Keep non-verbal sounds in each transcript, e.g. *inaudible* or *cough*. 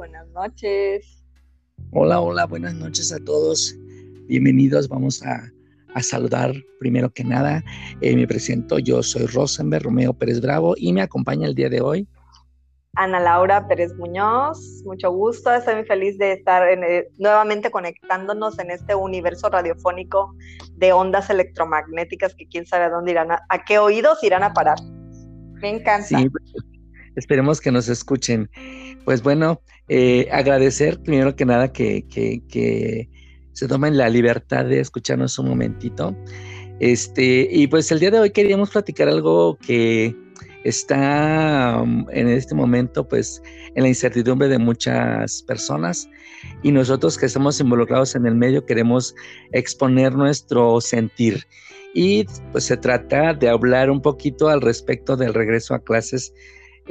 buenas noches. Hola, hola, buenas noches a todos. Bienvenidos, vamos a, saludar primero que nada. Eh, me presento, yo soy Rosenberg Romeo Pérez Bravo y me acompaña el día de hoy. Ana Laura Pérez Muñoz, mucho gusto, estoy muy feliz de estar eh, nuevamente conectándonos en este universo radiofónico de ondas electromagnéticas que quién sabe a dónde irán, a, a qué oídos irán a parar. Me encanta. Sí, esperemos que nos escuchen. Pues bueno, eh, agradecer primero que nada que, se tomen la libertad de escucharnos un momentito. Este, y pues el día de hoy queríamos platicar algo que está um, en este momento pues en la incertidumbre de muchas personas y nosotros que estamos involucrados en el medio queremos exponer nuestro sentir y pues se trata de hablar un poquito al respecto del regreso a clases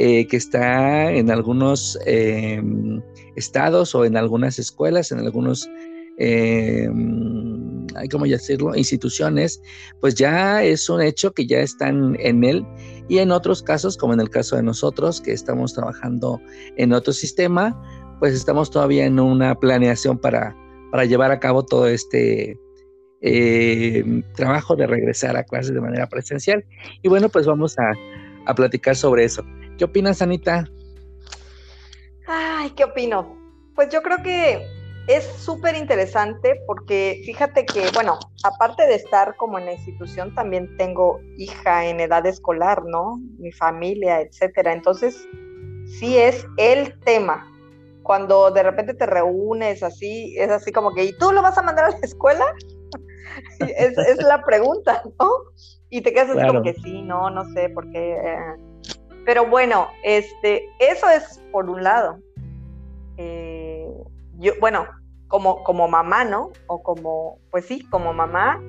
eh, que está en algunos em, estados o en algunas escuelas, en algunos, eh, ¿cómo decirlo?, instituciones, pues ya es un hecho que ya están en él y en otros casos, como en el caso de nosotros, que estamos trabajando en otro sistema, pues estamos todavía en una planeación para, para llevar a cabo todo este eh, trabajo de regresar a clases de manera presencial. Y bueno, pues vamos a, a platicar sobre eso. ¿Qué opinas, Anita? Ay, ¿qué opino? Pues yo creo que es súper interesante porque fíjate que, bueno, aparte de estar como en la institución, también tengo hija en edad escolar, ¿no? Mi familia, etcétera. Entonces, sí es el tema. Cuando de repente te reúnes así, es así como que, ¿y tú lo vas a mandar a la escuela? *laughs* es, la pregunta, ¿no? Y te quedas así como que sí, no, no sé, porque... Eh, pero bueno, este, eso es por un lado. Eh, yo, bueno, como, como mamá, ¿no? O como, pues sí, como mamá.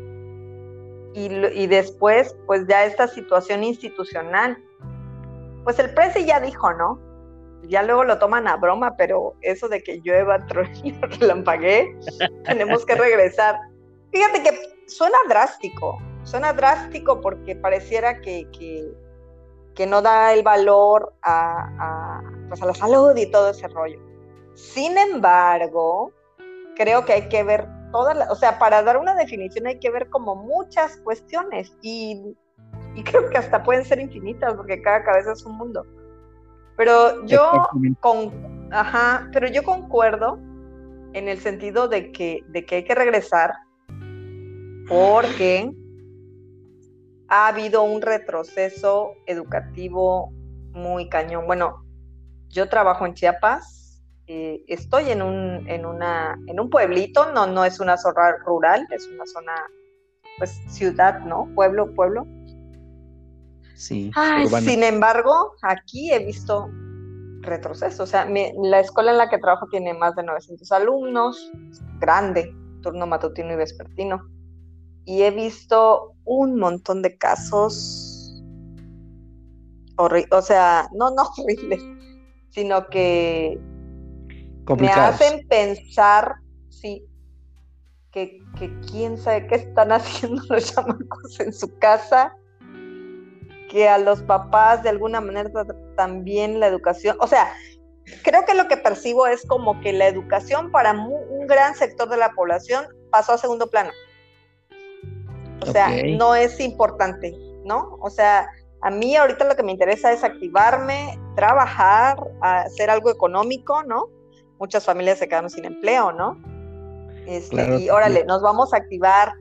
Y, y después, pues ya esta situación institucional. Pues el presi ya dijo, ¿no? Ya luego lo toman a broma, pero eso de que llueva, trueno, *laughs* relampaguee, tenemos que regresar. Fíjate que suena drástico, suena drástico porque pareciera que que no da el valor a, pues a la salud y todo ese rollo. Sin embargo, creo que hay que ver todas las, o sea, para dar una definición hay que ver como muchas cuestiones y, y creo que hasta pueden ser infinitas porque cada cabeza es un mundo. Pero yo con, ajá, pero yo concuerdo en el sentido de que, de que hay que regresar porque ha habido un retroceso educativo muy cañón. Bueno, yo trabajo en Chiapas, eh, estoy en un, en, una, en un pueblito, no, no es una zona rural, es una zona, pues, ciudad, ¿no? Pueblo, pueblo. Sí. sin embargo, aquí he visto retroceso. O sea, la escuela en la que trabajo tiene más de 900 alumnos, grande, turno matutino y vespertino y he visto un montón de casos o sea, no, no *laughs* horribles, sino que me hacen pensar, sí, que, que, quién sabe qué están *laughs* haciendo los chamacos en su casa, que a los papás de alguna manera también la educación, o sea, creo que lo que percibo es como que la educación para un gran sector de la población pasó a segundo plano. O sea, no es importante, ¿no? O sea, a mí ahorita lo que me interesa es activarme, trabajar, hacer algo económico, ¿no? Muchas familias se quedaron sin empleo, ¿no? Este, y órale, nos vamos a activar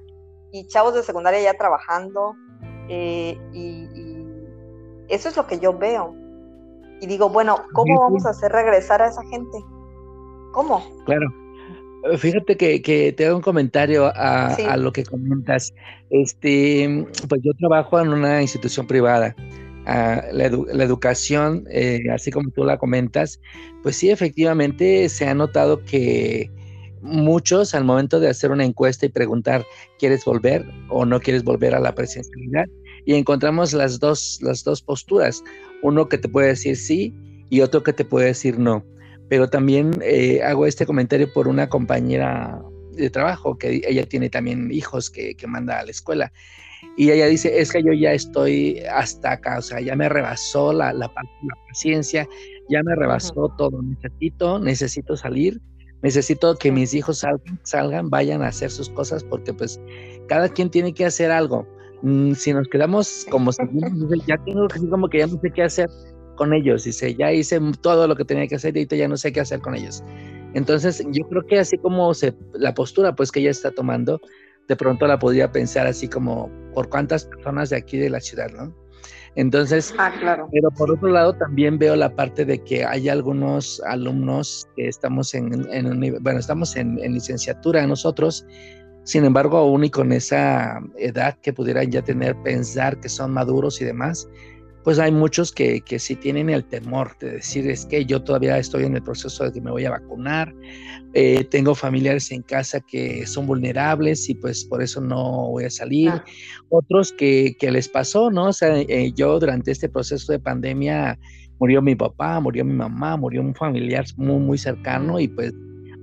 y chavos de secundaria ya trabajando eh, y, eso es lo que yo veo. Y digo, bueno, ¿cómo vamos a hacer regresar a esa gente? ¿Cómo? Claro. Fíjate que, te hago un comentario a, lo que comentas. Este, pues yo trabajo en una institución privada. Ah, la, educación, eh, así como tú la comentas, pues sí, efectivamente se ha notado que muchos al momento de hacer una encuesta y preguntar, ¿quieres volver o no quieres volver a la presencialidad? Y encontramos las dos, las dos posturas, uno que te puede decir sí y otro que te puede decir no pero también eh, hago este comentario por una compañera de trabajo, que ella tiene también hijos que, manda a la escuela. Y ella dice, es que yo ya estoy hasta acá, o sea, ya me rebasó la, la, paciencia, ya me rebasó todo, necesito, necesito salir, necesito que mis hijos salgan, salgan, vayan a hacer sus cosas, porque pues cada quien tiene que hacer algo. Mm, si nos quedamos como si *laughs* ya tengo como que ya no sé qué hacer con ellos, dice, ya hice todo lo que tenía que hacer y ya no sé qué hacer con ellos. Entonces, yo creo que así como se, la postura pues que ella está tomando, de pronto la podría pensar así como por cuántas personas de aquí de la ciudad, ¿no? Entonces, ah, claro. pero por otro lado también veo la parte de que hay algunos alumnos que estamos en, en bueno, estamos en, en, licenciatura nosotros, sin embargo, aún y con esa edad que pudieran ya tener, pensar que son maduros y demás, pues hay muchos que, que sí tienen el temor de decir, es que yo todavía estoy en el proceso de que me voy a vacunar, eh, tengo familiares en casa que son vulnerables y pues por eso no voy a salir. Ah. Otros que, que, les pasó, ¿no? O sea, eh, yo durante este proceso de pandemia murió mi papá, murió mi mamá, murió un familiar muy, muy cercano y pues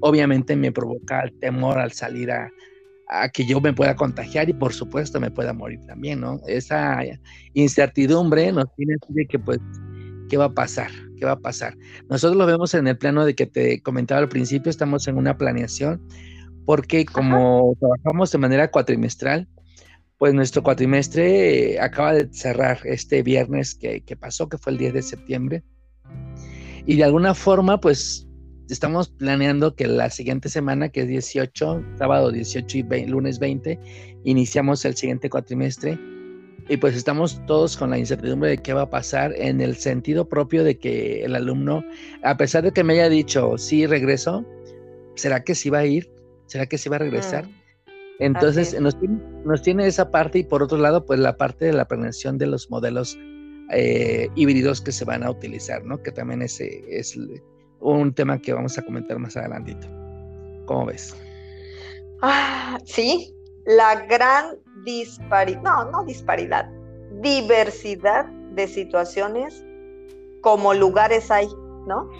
obviamente me provoca el temor al salir a, a que yo me pueda contagiar y por supuesto me pueda morir también, ¿no? Esa incertidumbre nos tiene de que pues, ¿qué va a pasar? ¿Qué va a pasar? Nosotros lo vemos en el plano de que te comentaba al principio, estamos en una planeación, porque como trabajamos de manera cuatrimestral, pues nuestro cuatrimestre acaba de cerrar este viernes que, que pasó, que fue el 10 de septiembre. Y de alguna forma, pues estamos planeando que la siguiente semana, que es 18, sábado 18 y lunes 20, iniciamos el siguiente cuatrimestre. Y pues estamos todos con la incertidumbre de qué va a pasar en el sentido propio de que el alumno, a pesar de que me haya dicho, sí, regreso, ¿será que sí va a ir? ¿Será que sí va a regresar? Mm, Entonces nos tiene, nos tiene, esa parte y por otro lado, pues la parte de la planeación de los modelos eh, híbridos que se van a utilizar, ¿no? Que también es un tema que vamos a comentar más adelantito. ¿Cómo ves? Ah, sí, la gran disparidad, no, no disparidad, diversidad de situaciones como lugares hay, ¿no?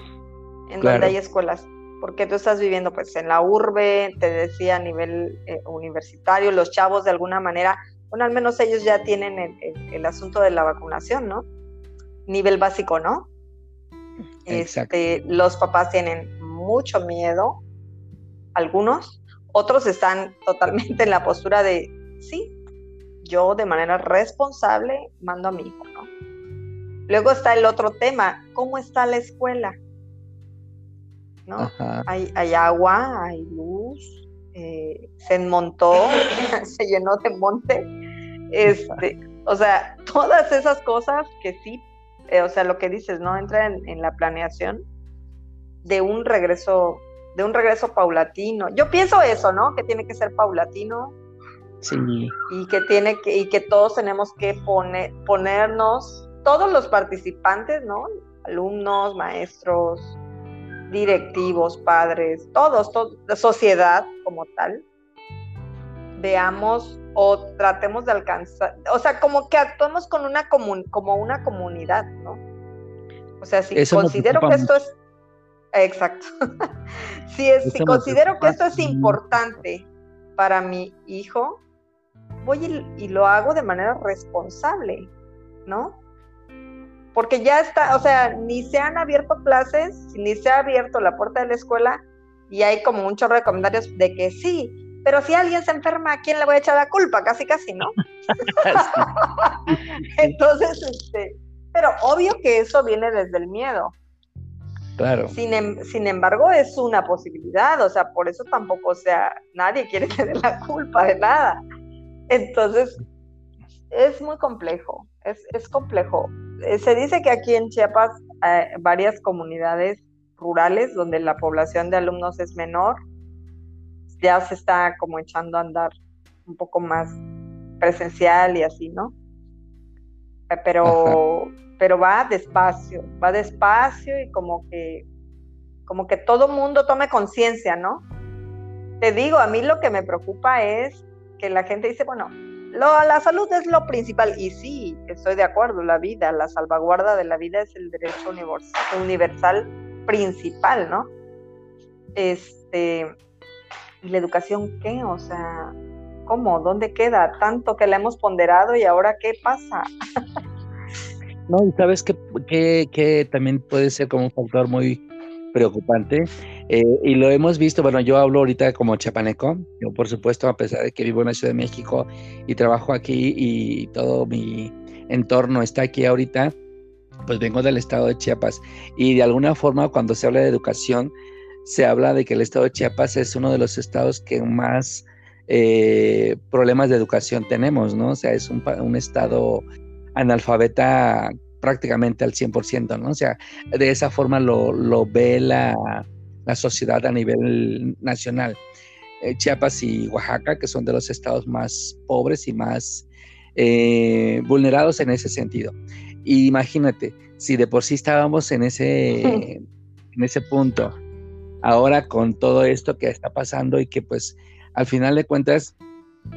En donde hay escuelas. Porque tú estás viviendo pues en la urbe, te decía a nivel eh, universitario, los chavos de alguna manera, bueno, al menos ellos ya tienen el asunto de la vacunación, ¿no? Nivel básico, ¿no? Este, los papás tienen mucho miedo, algunos, otros están totalmente en la postura de, sí, yo de manera responsable mando a mi hijo, ¿no? Luego está el otro tema, ¿cómo está la escuela? ¿No? Hay, hay, agua, hay luz, eh, se enmontó, *laughs* se llenó de monte. Este, o sea, todas esas cosas que sí eh, o sea, lo que dices, ¿no? Entra en, la planeación de un regreso, de un regreso paulatino. Yo pienso eso, ¿no? Que tiene que ser paulatino. Sí. Y que tiene que, y que todos tenemos que poner, ponernos, todos los participantes, ¿no? Alumnos, maestros, directivos, padres, todos, todos la sociedad como tal, veamos o tratemos de alcanzar, o sea, como que actuemos con una como una comunidad, ¿no? O sea, si *laughs* considero que esto es exacto. si es, si considero que esto es importante para mi hijo, voy y, lo hago de manera responsable, ¿no? Porque ya está, o sea, ni se han abierto clases, ni se ha abierto la puerta de la escuela y hay como un chorro de comentarios de que sí, pero si alguien se enferma, ¿a quién le voy a echar la culpa? Casi, casi, ¿no? *laughs* Entonces, este, pero obvio que eso viene desde el miedo. Claro. Sin, em, sin, embargo, es una posibilidad, o sea, por eso tampoco, o sea, nadie quiere *laughs* tener la culpa de nada. Entonces, es muy complejo, es, es complejo. Eh, se dice que aquí en Chiapas hay eh, varias comunidades rurales donde la población de alumnos es menor, ya se está como echando a andar un poco más presencial y así, ¿no? Pero, pero va despacio, va despacio y como que, como que todo mundo tome conciencia, ¿no? Te digo, a mí lo que me preocupa es que la gente dice, bueno, la salud es lo principal. Y sí, estoy de acuerdo, la vida, la salvaguarda de la vida es el derecho universal principal, ¿no? Este, ¿Y la educación qué? O sea, ¿cómo? ¿Dónde queda? Tanto que la hemos ponderado y ahora qué pasa. *laughs* No, y sabes que, que, también puede ser como un factor muy preocupante. Eh, y lo hemos visto, bueno, yo hablo ahorita como chapaneco, yo por supuesto, a pesar de que vivo en la Ciudad de México y trabajo aquí y todo mi entorno está aquí ahorita, pues vengo del estado de Chiapas. Y de alguna forma, cuando se habla de educación, se habla de que el estado de Chiapas es uno de los estados que más eh, problemas de educación tenemos, ¿no? O sea, es un, un estado analfabeta prácticamente al 100%, ¿no? O sea, de esa forma lo, ve la, sociedad a nivel nacional. Eh, Chiapas y Oaxaca, que son de los estados más pobres y más eh, vulnerados en ese sentido. Y imagínate, si de por sí estábamos en ese, *laughs* en ese punto, ahora con todo esto que está pasando y que pues al final de cuentas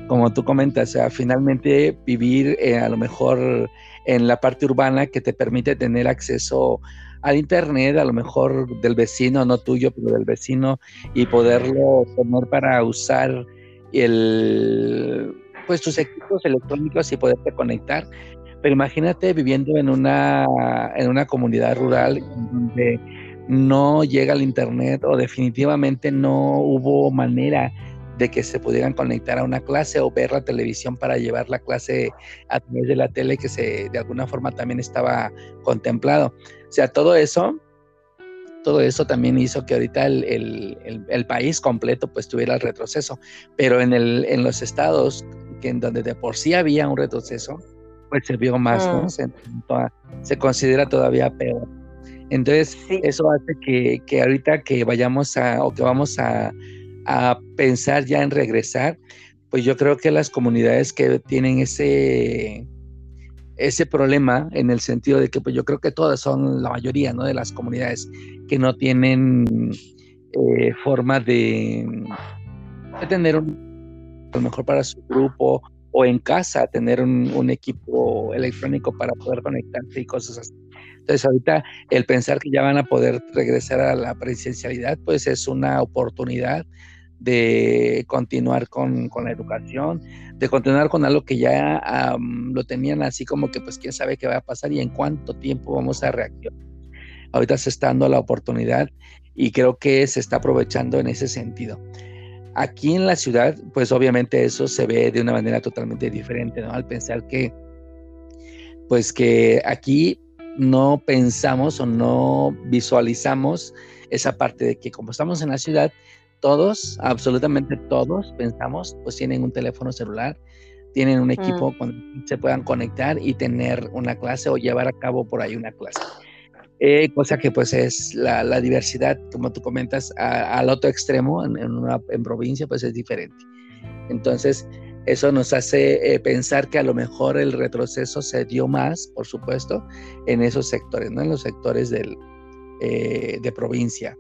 como tú comentas, o sea, finalmente vivir eh, a lo mejor en la parte urbana que te permite tener acceso al internet, a lo mejor del vecino, no tuyo, pero del vecino, y poderlo tener para usar el, pues tus equipos electrónicos y poderte conectar. Pero imagínate viviendo en una, en una comunidad rural donde no llega el internet o definitivamente no hubo manera de que se pudieran conectar a una clase o ver la televisión para llevar la clase a través de la tele que se de alguna forma también estaba contemplado. O sea, todo eso, todo eso también hizo que ahorita el, país completo pues tuviera el retroceso, pero en, el, en los estados que en donde de por sí había un retroceso, pues se vio más, ¿no? Mm. Se, considera todavía peor. Entonces, eso hace que, que ahorita que vayamos a, o que vamos a, a pensar ya en regresar, pues yo creo que las comunidades que tienen ese, ese problema en el sentido de que pues yo creo que todas son la mayoría ¿no? de las comunidades que no tienen eh, forma de, tener un, a lo mejor para su grupo o en casa tener un, un, equipo electrónico para poder conectarse y cosas así. Entonces ahorita el pensar que ya van a poder regresar a la presencialidad pues es una oportunidad de continuar con, la educación, de continuar con algo que ya lo tenían así como que pues quién sabe qué va a pasar y en cuánto tiempo vamos a reaccionar. Ahorita se está dando la oportunidad y creo que se está aprovechando en ese sentido. Aquí en la ciudad, pues obviamente eso se ve de una manera totalmente diferente, ¿no? Al pensar que, pues que aquí no pensamos o no visualizamos esa parte de que como estamos en la ciudad, todos, absolutamente todos, pensamos, pues tienen un teléfono celular, tienen un equipo mm. se puedan conectar y tener una clase o llevar a cabo por ahí una clase. Eh, cosa que pues es la, diversidad, como tú comentas, al otro extremo, en, una, en provincia, pues es diferente. Entonces, eso nos hace eh, pensar que a lo mejor el retroceso se dio más, por supuesto, en esos sectores, ¿no? En los sectores del, eh, de provincia.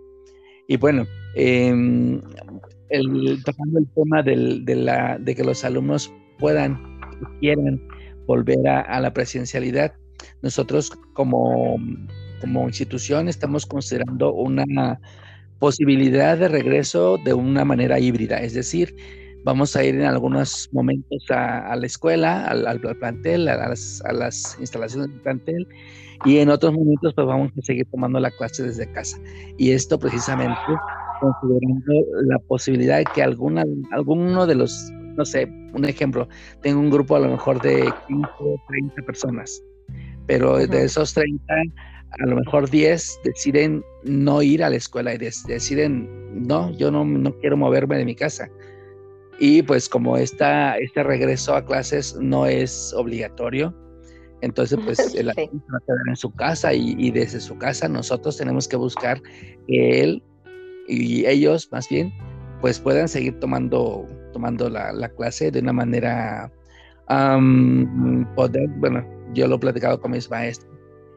Y bueno, em, tocando el tema de, la, de que los alumnos puedan, quieran volver a, la presencialidad, nosotros como, como institución estamos considerando una posibilidad de regreso de una manera híbrida, es decir, vamos a ir en algunos momentos a, la escuela, al, plantel, a las, a las, instalaciones del plantel, y en otros momentos pues vamos a seguir tomando la clase desde casa. Y esto precisamente considerando la posibilidad de que alguna, alguno de los, no sé, un ejemplo, tengo un grupo a lo mejor de 15 o 30 personas, pero de esos 30, a lo mejor 10 deciden no ir a la escuela y deciden, no, yo no, no quiero moverme de mi casa. Y pues como esta, este regreso a clases no es obligatorio, entonces, *laughs* pues el va a quedar en su casa y, desde su casa nosotros tenemos que buscar que él y ellos, más bien, pues puedan seguir tomando, tomando la, clase de una manera poder, bueno, yo lo he platicado con mis maestros,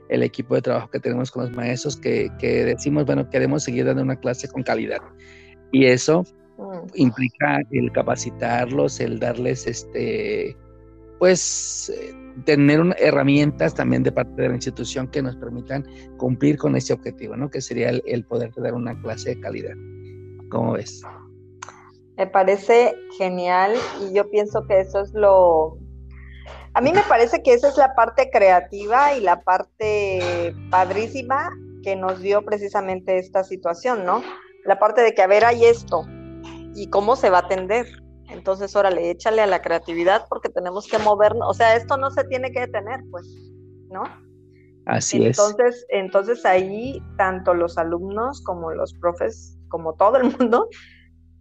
el equipo de trabajo que tenemos con los maestros, que, que decimos, bueno, queremos seguir dando una clase con calidad. Y eso implica el capacitarlos, el darles este pues eh, tener herramientas también de parte de la institución que nos permitan cumplir con ese objetivo, ¿no? Que sería el, poder dar una clase de calidad. ¿Cómo ves? Me parece genial y yo pienso que eso es lo, A mí me parece que esa es la parte creativa y la parte padrísima que nos dio precisamente esta situación, ¿no? La parte de que, a ver, hay esto, ¿y cómo se va a atender? Entonces, órale, échale a la creatividad porque tenemos que movernos, o sea, esto no se tiene que detener, pues, ¿no? Así entonces, es. Entonces ahí tanto los alumnos como los profes, como todo el *laughs* mundo,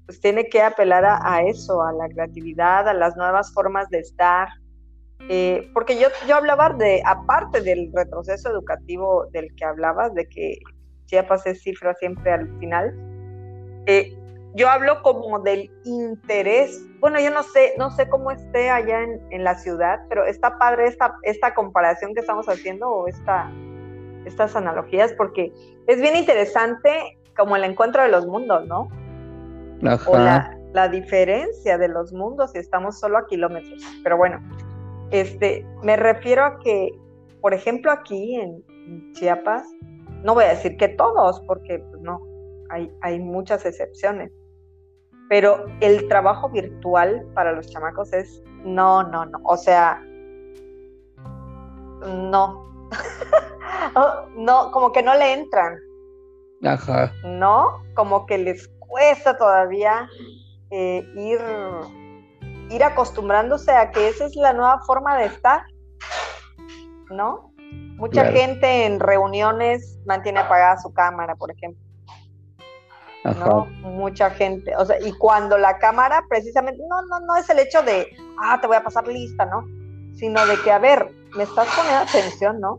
pues tiene que apelar a, eso, a la creatividad, a las nuevas formas de estar. Eh, porque yo, yo hablaba de, aparte del retroceso educativo del que hablabas, de que Chiapas es cifra siempre al final, eh, yo hablo como del interés. Bueno, yo no sé, no sé cómo esté allá en, la ciudad, pero está padre esta, esta comparación que estamos haciendo o esta, estas analogías, porque es bien interesante como el encuentro de los mundos, ¿no? O la, la, diferencia de los mundos si estamos solo a kilómetros. Pero bueno, este, me refiero a que, por ejemplo, aquí en Chiapas, no voy a decir que todos, porque pues, no, hay, hay muchas excepciones, pero el trabajo virtual para los chamacos es no, no, no. O sea, no. *laughs* No, como que no le entran. Ajá. ¿No? Como que les cuesta todavía eh, ir, ir acostumbrándose a que esa es la nueva forma de estar. ¿No? Mucha gente en reuniones mantiene apagada su cámara, por ejemplo. ¿No? Mucha gente, o sea, y cuando la cámara precisamente, no, no, no es el hecho de, ah, te voy a pasar lista, ¿no? Sino de que, a ver, me estás poniendo atención, ¿no?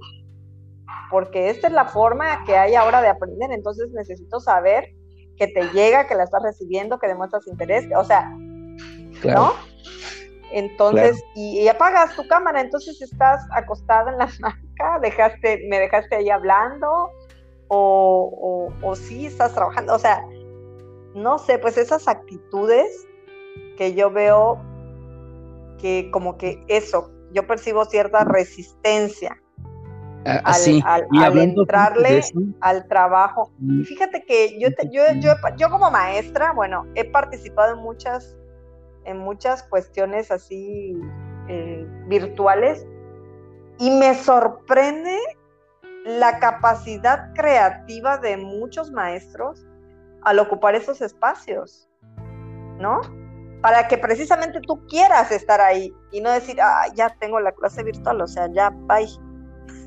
Porque esta es la forma que hay ahora de aprender, entonces necesito saber que te llega, que la estás recibiendo, que demuestras interés, o sea, ¿no? Entonces, y, apagas tu cámara, entonces estás acostada en la *laughs* hamaca, dejaste, me dejaste ahí hablando, o, o, sí estás trabajando, o sea, no sé, pues esas actitudes que yo veo que como que eso, yo percibo cierta resistencia ah, al, entrarle al trabajo. Y fíjate que yo, yo, yo, yo, como maestra, bueno, he participado en muchas, en muchas cuestiones así eh, virtuales y me sorprende la capacidad creativa de muchos maestros al ocupar esos espacios, ¿no? Para que precisamente tú quieras estar ahí y no decir, ah, ya tengo la clase virtual, o sea, ya, bye.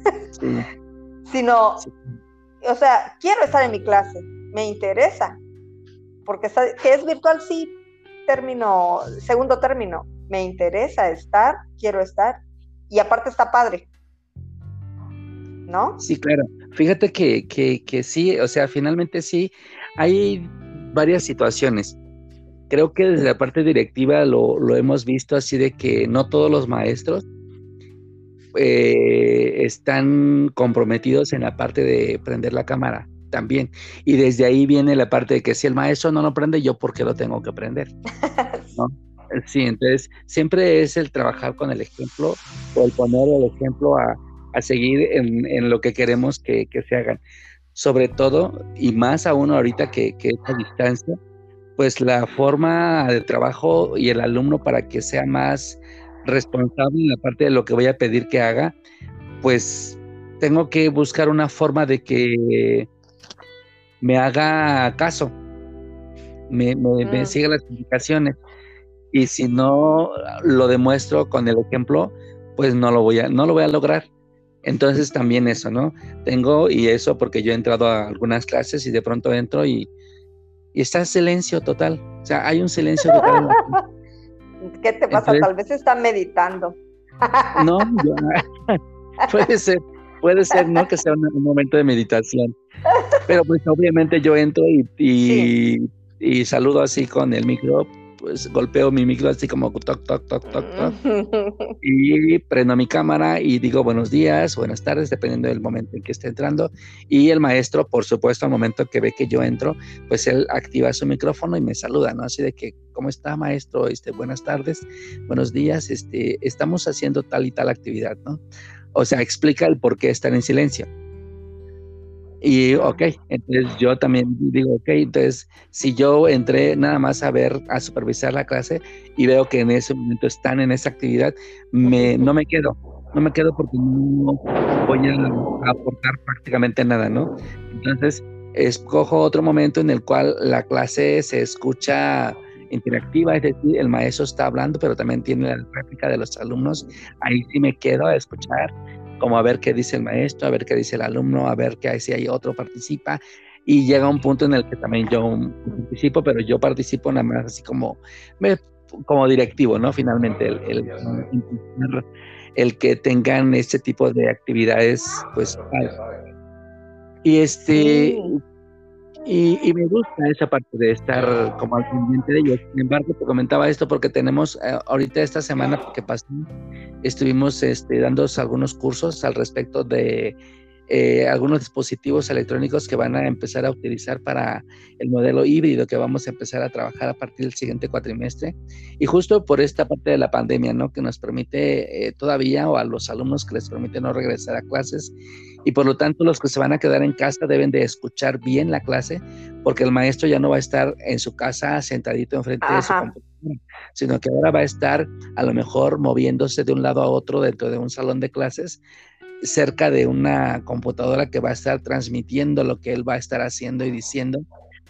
*laughs* Sino, o sea, quiero estar en mi clase, me interesa, porque que es virtual, sí, término, segundo término, me interesa estar, quiero estar, y aparte está padre, ¿no? Sí, claro. Fíjate que, que, sí, o sea, finalmente sí, hay varias situaciones. Creo que desde la parte directiva lo, hemos visto así de que no todos los maestros eh, están comprometidos en la parte de prender la cámara también. Y desde ahí viene la parte de que si el maestro no lo prende, yo por qué lo tengo que prender. *laughs* Sí, entonces siempre es el trabajar con el ejemplo o el poner el ejemplo a, a seguir en, lo que queremos que, se hagan. Sobre todo, y más aún ahorita que, que a distancia, pues la forma de trabajo y el alumno para que sea más responsable en la parte de lo que voy a pedir que haga, pues tengo que buscar una forma de que me haga caso, me, me, mm. siga las indicaciones. Y si no lo demuestro con el ejemplo, pues no lo voy a, no lo voy a lograr. Entonces también eso, ¿no? Tengo, y eso porque yo he entrado a algunas clases y de pronto entro y, está en silencio total. O sea, hay un silencio total. *laughs* ¿Qué te pasa? Tal vez está meditando. no, *laughs* *laughs* puede ser, puede ser, ¿no? Que sea un, momento de meditación. Pero pues obviamente yo entro y, y saludo así con el micro pues golpeo mi micro así como toc, toc, toc, toc, toc. *laughs* y prendo mi cámara y digo buenos días, buenas tardes, dependiendo del momento en que esté entrando. Y el maestro, por supuesto, al momento que ve que yo entro, pues él activa su micrófono y me saluda, ¿no? Así de que, ¿cómo está, maestro? Este, buenas tardes, buenos días, este, estamos haciendo tal y tal actividad, ¿no? O sea, explica el por qué estar en silencio. Y ok, entonces yo también digo, ok, entonces si yo entré nada más a ver, a supervisar la clase y veo que en ese momento están en esa actividad, me, no me quedo, no me quedo porque no voy a aportar prácticamente nada, ¿no? Entonces, escojo otro momento en el cual la clase se escucha interactiva, es decir, el maestro está hablando, pero también tiene la réplica de los alumnos. Ahí sí me quedo a escuchar como a ver qué dice el maestro, a ver qué dice el alumno, a ver qué si hay otro participa. Y llega un punto en el que también yo participo, pero yo participo nada más así como, como directivo, ¿no? Finalmente, el, el, el que tengan este tipo de actividades, pues. Y este, y, me gusta esa parte de estar como al pendiente de ellos. Sin embargo, te comentaba esto porque tenemos eh, ahorita esta semana que pasó, estuvimos este, dando algunos cursos al respecto de eh, algunos dispositivos electrónicos que van a empezar a utilizar para el modelo híbrido que vamos a empezar a trabajar a partir del siguiente cuatrimestre. Y justo por esta parte de la pandemia, ¿no? Que nos permite eh, todavía, o a los alumnos que les permite no regresar a clases, y por lo tanto los que se van a quedar en casa deben de escuchar bien la clase porque el maestro ya no va a estar en su casa sentadito enfrente de su computadora, sino que ahora va a estar a lo mejor moviéndose de un lado a otro dentro de un salón de clases cerca de una computadora que va a estar transmitiendo lo que él va a estar haciendo y diciendo,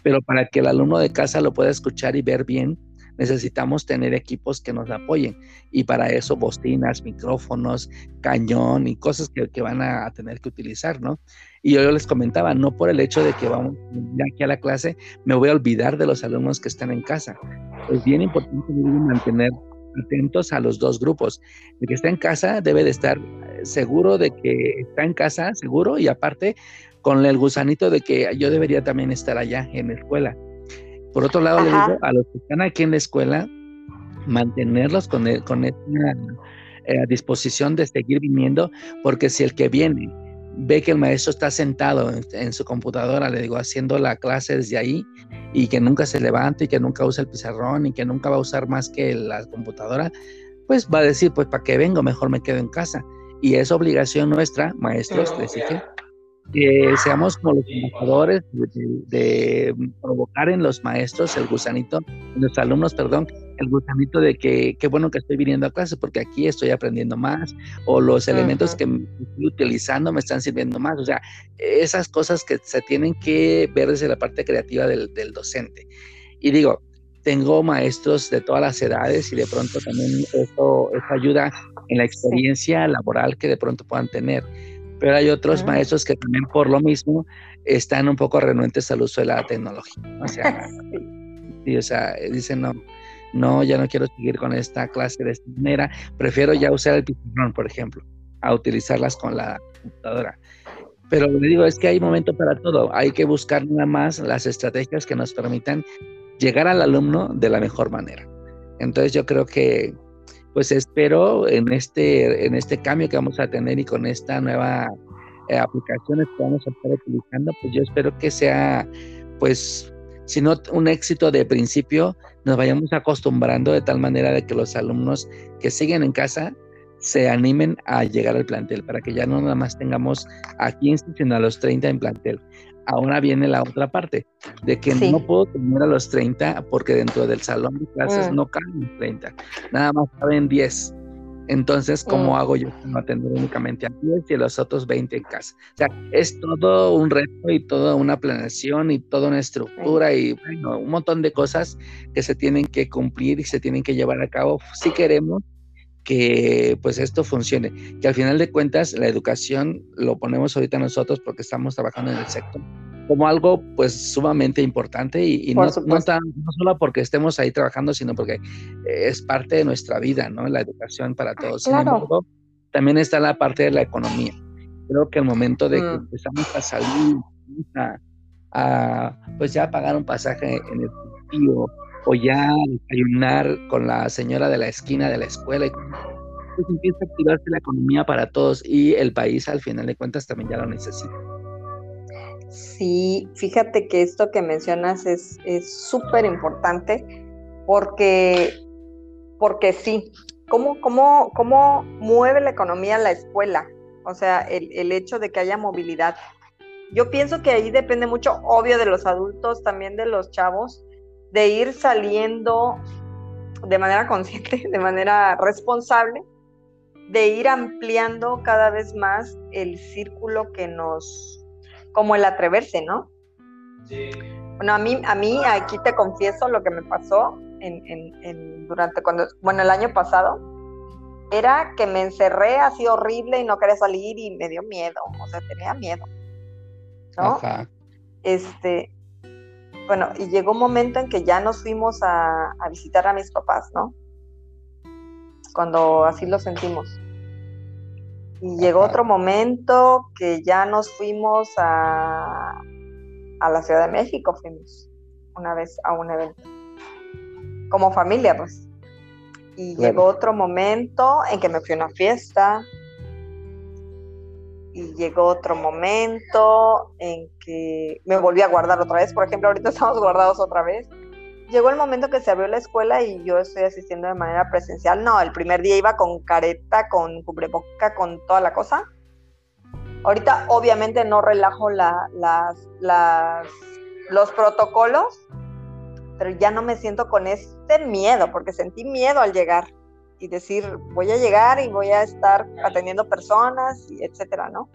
pero para que el alumno de casa lo pueda escuchar y ver bien, necesitamos tener equipos que nos apoyen. Y para eso, bocinas, micrófonos, cañón y cosas que, van a, tener que utilizar, ¿no? Y yo les comentaba, no por el hecho de que vamos aquí a la clase, me voy a olvidar de los alumnos que están en casa. Es bien importante mantener atentos a los dos grupos. El que está en casa debe de estar seguro de que está en casa, seguro, y aparte con el gusanito de que yo debería también estar allá en la escuela. Por otro lado, le digo a los que están aquí en la escuela, mantenerlos con, e, con esta eh, disposición de seguir viniendo, porque si el que viene ve que el maestro está sentado en, su computadora, le digo, haciendo la clase desde ahí, y que nunca se levanta y que nunca usa el pizarrón y que nunca va a usar más que la computadora, pues va a decir, pues para qué vengo, mejor me quedo en casa. Y es obligación nuestra, maestros, les dije, que seamos como los embajadores de, provocar en los maestros el gusanito, en los alumnos, perdón, el gusanito de que qué bueno que estoy viniendo a clase porque aquí estoy aprendiendo más o los elementos que estoy utilizando me están sirviendo más. O sea, esas cosas que se tienen que ver desde la parte creativa del, del docente. Y digo, tengo maestros de todas las edades y de pronto también eso, eso ayuda en la experiencia laboral que de pronto puedan tener pero hay otros maestros que también por lo mismo están un poco renuentes al uso de la tecnología. O sea, *laughs* o sea dicen, no, no, ya no quiero seguir con esta clase de esta manera, prefiero ya usar el pizarrón, por ejemplo, a utilizarlas con la computadora. Pero le digo, es que hay momento para todo, hay que buscar nada más las estrategias que nos permitan llegar al alumno de la mejor manera. Entonces yo creo que pues espero en este, en este cambio que vamos a tener y con esta nueva eh, aplicaciones que vamos a estar utilizando, pues yo espero que sea, pues, si no un éxito de principio, nos vayamos acostumbrando de tal manera de que los alumnos que siguen en casa se animen a llegar al plantel, para que ya no nada más tengamos a 15, sino a los 30 en plantel ahora viene la otra parte, de que no puedo tener a los 30 porque dentro del salón de clases mm. no caben 30, nada más caben 10. Entonces, ¿cómo mm. hago yo para atender únicamente a 10 y a los otros 20 en casa? O sea, es todo un reto y toda una planeación y toda una estructura y bueno, un montón de cosas que se tienen que cumplir y se tienen que llevar a cabo si queremos que pues esto funcione, que al final de cuentas la educación lo ponemos ahorita nosotros porque estamos trabajando en el sector como algo pues sumamente importante y, no, no, solo porque estemos ahí trabajando, sino porque es parte de nuestra vida, ¿no? La educación para todos. Claro. también está la parte de la economía. Creo que el momento de que mm. empezamos a salir, a, pues ya pagar un pasaje en el sitio, o ya desayunar con la señora de la esquina de la escuela. Y pues empieza a activarse la economía para todos y el país al final de cuentas también ya lo necesita. Sí, fíjate que esto que mencionas es súper importante porque, porque sí, ¿cómo, cómo, ¿cómo mueve la economía la escuela? O sea, el, el hecho de que haya movilidad yo pienso que ahí depende mucho, obvio, de los adultos, también de los chavos, de ir saliendo de manera consciente, *laughs* de manera responsable, de ir ampliando cada vez más el círculo que nos, como el atreverse, ¿no? Sí. Bueno, a mí, a mí aquí te confieso lo que me pasó en, durante cuando, bueno, el año pasado, era que me encerré así horrible y no quería salir y me dio miedo, o sea, tenía miedo. ¿No? Este, bueno, y llegó un momento en que ya nos fuimos a, visitar a mis papás, ¿no? Cuando así lo sentimos. Y llegó otro momento que ya nos fuimos a, a la Ciudad de México, fuimos una vez a un evento. Como familia, pues. Y llegó otro momento en que me fui a una fiesta, y llegó otro momento en que me volví a guardar otra vez. Por ejemplo, ahorita *laughs* estamos guardados otra vez. Llegó el momento que se abrió la escuela y yo estoy asistiendo de manera presencial. No, el primer día iba con careta, con cubreboca, con toda la cosa. Ahorita obviamente no relajo la, las, las, los protocolos, pero ya no me siento con este miedo, porque sentí miedo al llegar y decir, voy a llegar y voy a estar atendiendo personas, y etcétera, ¿no?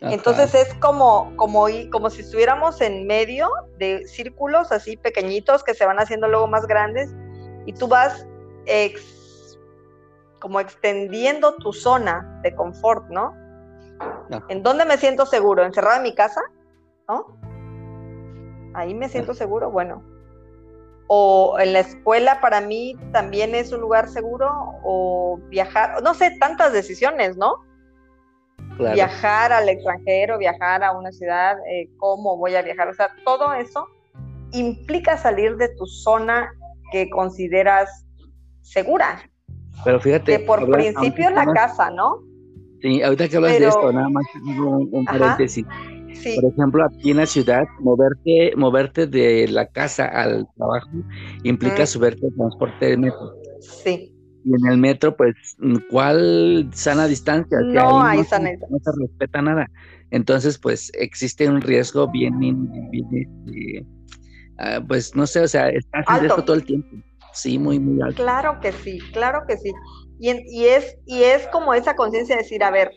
Entonces es como, como, como si estuviéramos en medio de círculos así pequeñitos que se van haciendo luego más grandes y tú vas como extendiendo tu zona de confort, ¿no? ¿En dónde me siento seguro? ¿Encerrado en mi casa? ¿No? Ahí me siento seguro, bueno, o en la escuela para mí también es un lugar seguro o viajar, no sé, tantas decisiones, ¿no? Viajar al extranjero, viajar a una ciudad, eh, cómo voy a viajar, o sea, todo eso implica salir de tu zona que consideras segura. Pero fíjate. Que por principio la casa, ¿no? Sí, ahorita que hablas de esto, nada más un, un paréntesis. Por ejemplo, aquí en la ciudad, moverte, moverte de la casa al trabajo implica mm. subirte al transporte de metro. Sí. Y en el metro, pues, ¿cuál sana distancia? No hay sana distancia. No se respeta nada. Entonces, pues, existe un riesgo bien, bien este, ah, pues, no sé, o sea, estás en riesgo todo el tiempo. Sí, muy, muy alto. Claro que sí, claro que sí. Y, y, es, y es como esa conciencia de decir, a ver,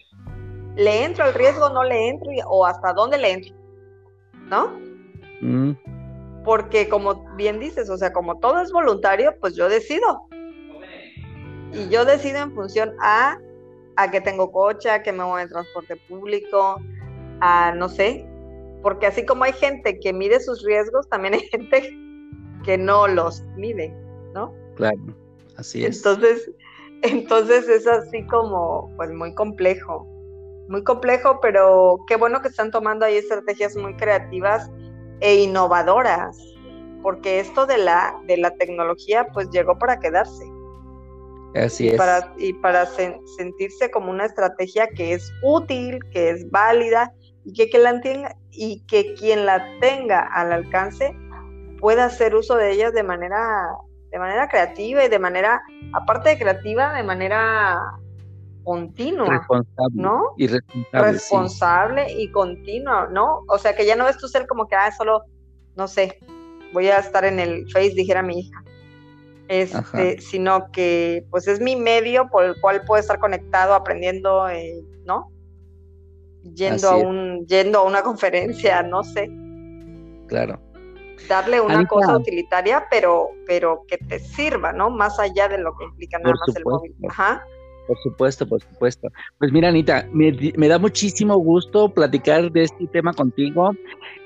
¿le entro al riesgo, no le entro o hasta dónde le entro? ¿No? Mm. Porque como bien dices, o sea, como todo es voluntario, pues yo decido. Y yo decido en función a, a que tengo coche, a que me voy en transporte público, a no sé, porque así como hay gente que mide sus riesgos, también hay gente que no los mide, ¿no? Claro, así es. Entonces, entonces es así como, pues muy complejo muy complejo, pero qué bueno que están tomando ahí estrategias muy creativas e innovadoras, porque esto de la, de la tecnología pues llegó para quedarse. Así y es. Para, y para sentirse como una estrategia que es útil, que es válida y que, que la tenga, y que quien la tenga al alcance pueda hacer uso de ellas de manera, de manera creativa y de manera, aparte de creativa, de manera continua, responsable, ¿no? Y responsable, responsable y continua, ¿no? O sea, que ya no ves tú ser como que, ah, solo, no sé, voy a estar en el Face, dijera mi hija. Este, sino que pues es mi medio por el cual puedo estar conectado, aprendiendo, eh, ¿no? Yendo a un, yendo a una conferencia, no sé. Claro. Darle una cosa utilitaria, pero, pero que te sirva, ¿no? Más allá de lo que implica nada más el móvil. Ajá. Por supuesto, por supuesto. Pues mira, Anita, me, da muchísimo gusto platicar de este tema contigo.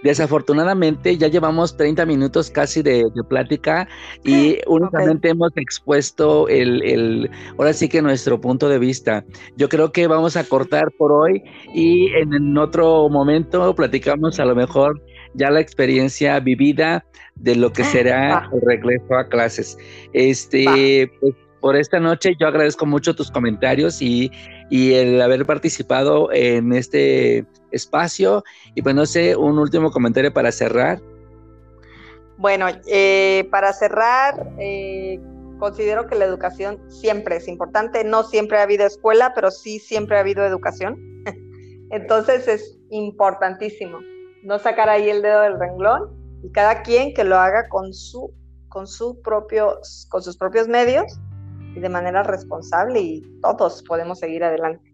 Desafortunadamente ya llevamos 30 minutos casi de, plática y únicamente hemos expuesto el, el, ahora sí que nuestro punto de vista. Yo creo que vamos a cortar por hoy y en, otro momento platicamos a lo mejor ya la experiencia vivida de lo que será el regreso a clases. Este, pues por esta noche. Yo agradezco mucho tus comentarios y, el haber participado en este espacio. Y pues no sé, un último comentario para cerrar. Bueno, eh, para cerrar, eh, considero que la educación siempre es importante. No siempre ha habido escuela, pero sí siempre ha habido educación. *laughs* Entonces es importantísimo no sacar ahí el dedo del renglón y cada quien que lo haga con su con su propios con sus propios medios y de manera responsable y todos podemos seguir adelante.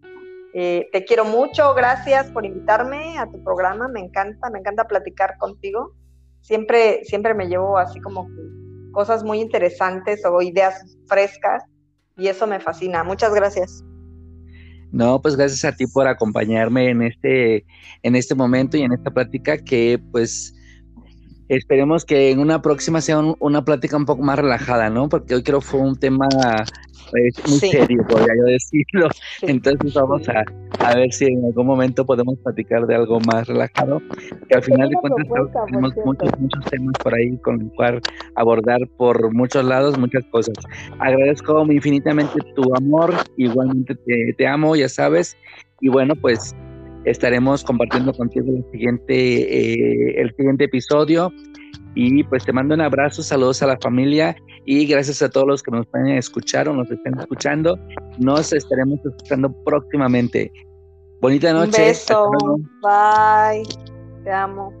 Eh, te quiero mucho, gracias por invitarme a tu programa, me encanta, me encanta platicar contigo. Siempre, siempre me llevo así como cosas muy interesantes o ideas frescas y eso me fascina. Muchas gracias. No, pues gracias a ti por acompañarme en este, en este momento y en esta plática que pues esperemos que en una próxima sea una plática un poco más relajada, ¿no? Porque hoy creo fue un tema es muy serio, podría yo decirlo. Entonces vamos a, a, ver si en algún momento podemos platicar de algo más relajado, que al final de cuentas tenemos muchos, muchos temas por ahí con el cual abordar por muchos lados, muchas cosas. Agradezco infinitamente tu amor, igualmente te, te amo, ya sabes, y bueno, pues estaremos compartiendo contigo el siguiente, eh, el siguiente episodio. Y pues te mando un abrazo, saludos a la familia y gracias a todos los que nos pueden escuchar o nos estén escuchando. Nos estaremos escuchando próximamente. Bonita noche. Un beso. Bye. Te amo.